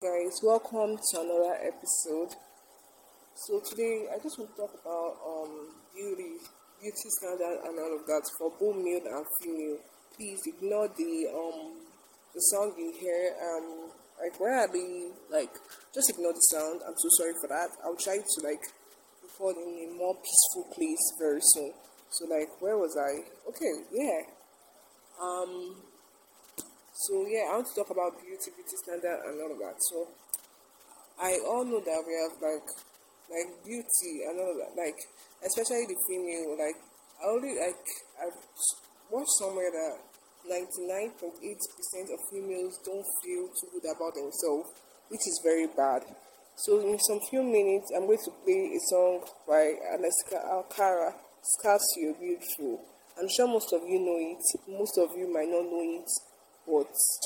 guys welcome to another episode. So today i just want to talk about um beauty beauty standard and all of that for both male and female. Please ignore the um the sound you hear um like where are they like just ignore the sound? I'm so sorry for that. I'll try to like record in a more peaceful place very soon. So like where was i? Okay yeah. Um so yeah, I want to talk about beauty, beauty standard, and all of that. So I all know that we have like like beauty and all of that, like especially the female. Like I only like I've watched somewhere that ninety nine point eight percent of females don't feel too good about themselves, which is very bad. So in some few minutes, I'm going to play a song by Alessia Cara, "Scars You're Beautiful." I'm sure most of you know it. Most of you might not know it quotes.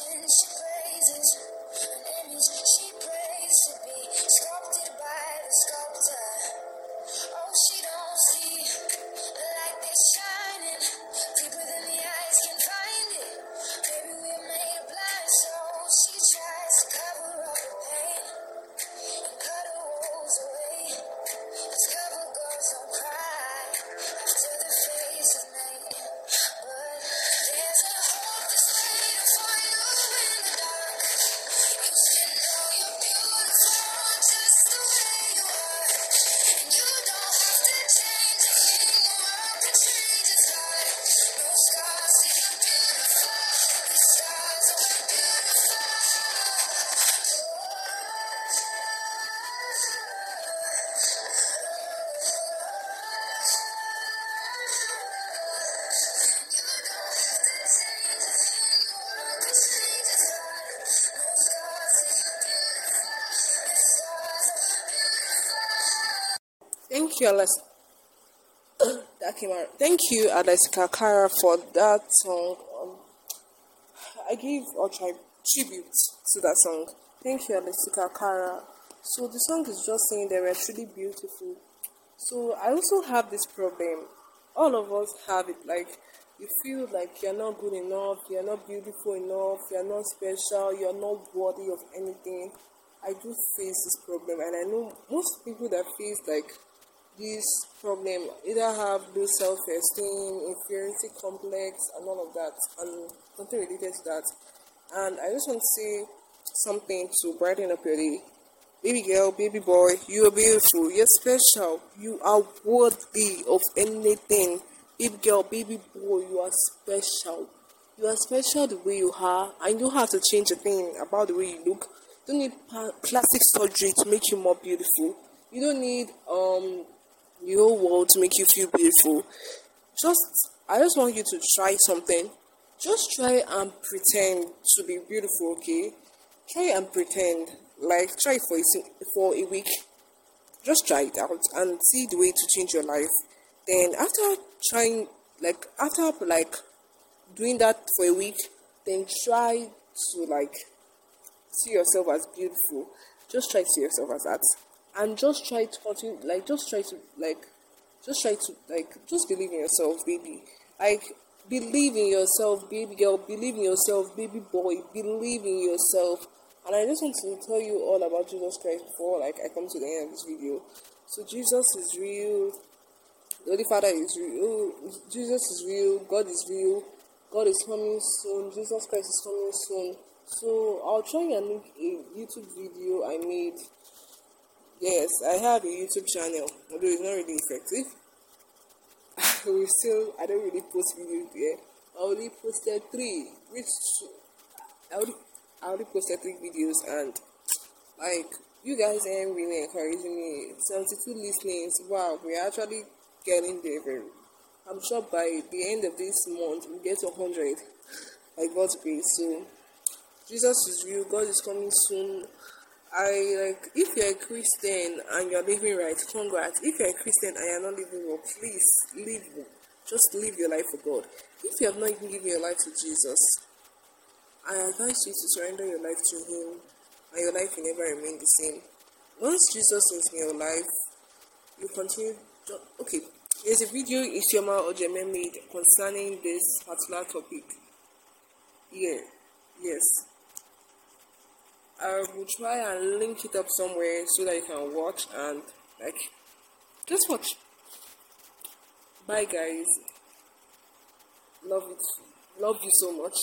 Thank you, Alex. that came out. Thank you, Alessia Cara, for that song. Um, I give or tribute to that song. Thank you, Alessia Cara. So the song is just saying they were truly beautiful. So I also have this problem. All of us have it. Like you feel like you're not good enough, you're not beautiful enough, you're not special, you're not worthy of anything. I do face this problem, and I know most people that face like this problem either have low self-esteem, inferiority complex, and all of that, and something related to that. And I just want to say something to brighten up your day. Baby girl, baby boy, you are beautiful, you're special, you are worthy of anything. Baby girl, baby boy, you are special. You are special the way you are, and you have to change a thing about the way you look. You don't need plastic surgery to make you more beautiful. You don't need um the whole world to make you feel beautiful. Just, I just want you to try something. Just try and pretend to be beautiful, okay? Try and pretend. Like, try for a, for a week. Just try it out and see the way to change your life. Then, after trying, like, after, like, doing that for a week, then try to, like, see yourself as beautiful. Just try to see yourself as that and just try to continue like just try to like just try to like just believe in yourself baby. Like believe in yourself baby girl believe in yourself baby boy believe in yourself. And i just want to tell you all about jesus christ before like i come to the end of this video. So jesus is real. The holy father is real. Jesus is real. God is real. God is coming soon. Jesus christ is coming soon. So i'll try and link a youtube video i made Yes, I have a YouTube channel, although it's not really effective. we still, I don't really post videos there. I only posted three, which I only, I only posted three videos, and like you guys ain't really encouraging me. 72 listenings, wow, we're actually getting there. Very, I'm sure by the end of this month we get to 100 by God's grace. So Jesus is real. God is coming soon. I like if you're a Christian and you're living right, congrats. If you're a Christian and you're not living well, please live just live your life for God. If you have not even given your life to Jesus, I advise you to surrender your life to Him and your life will never remain the same. Once Jesus is in your life, you continue. To, okay, there's a video Isioma Ojeme made concerning this particular topic. Yeah, yes. Um, I will try and link it up somewhere so that you can watch and like just watch. Bye guys. Love it. Love you so much.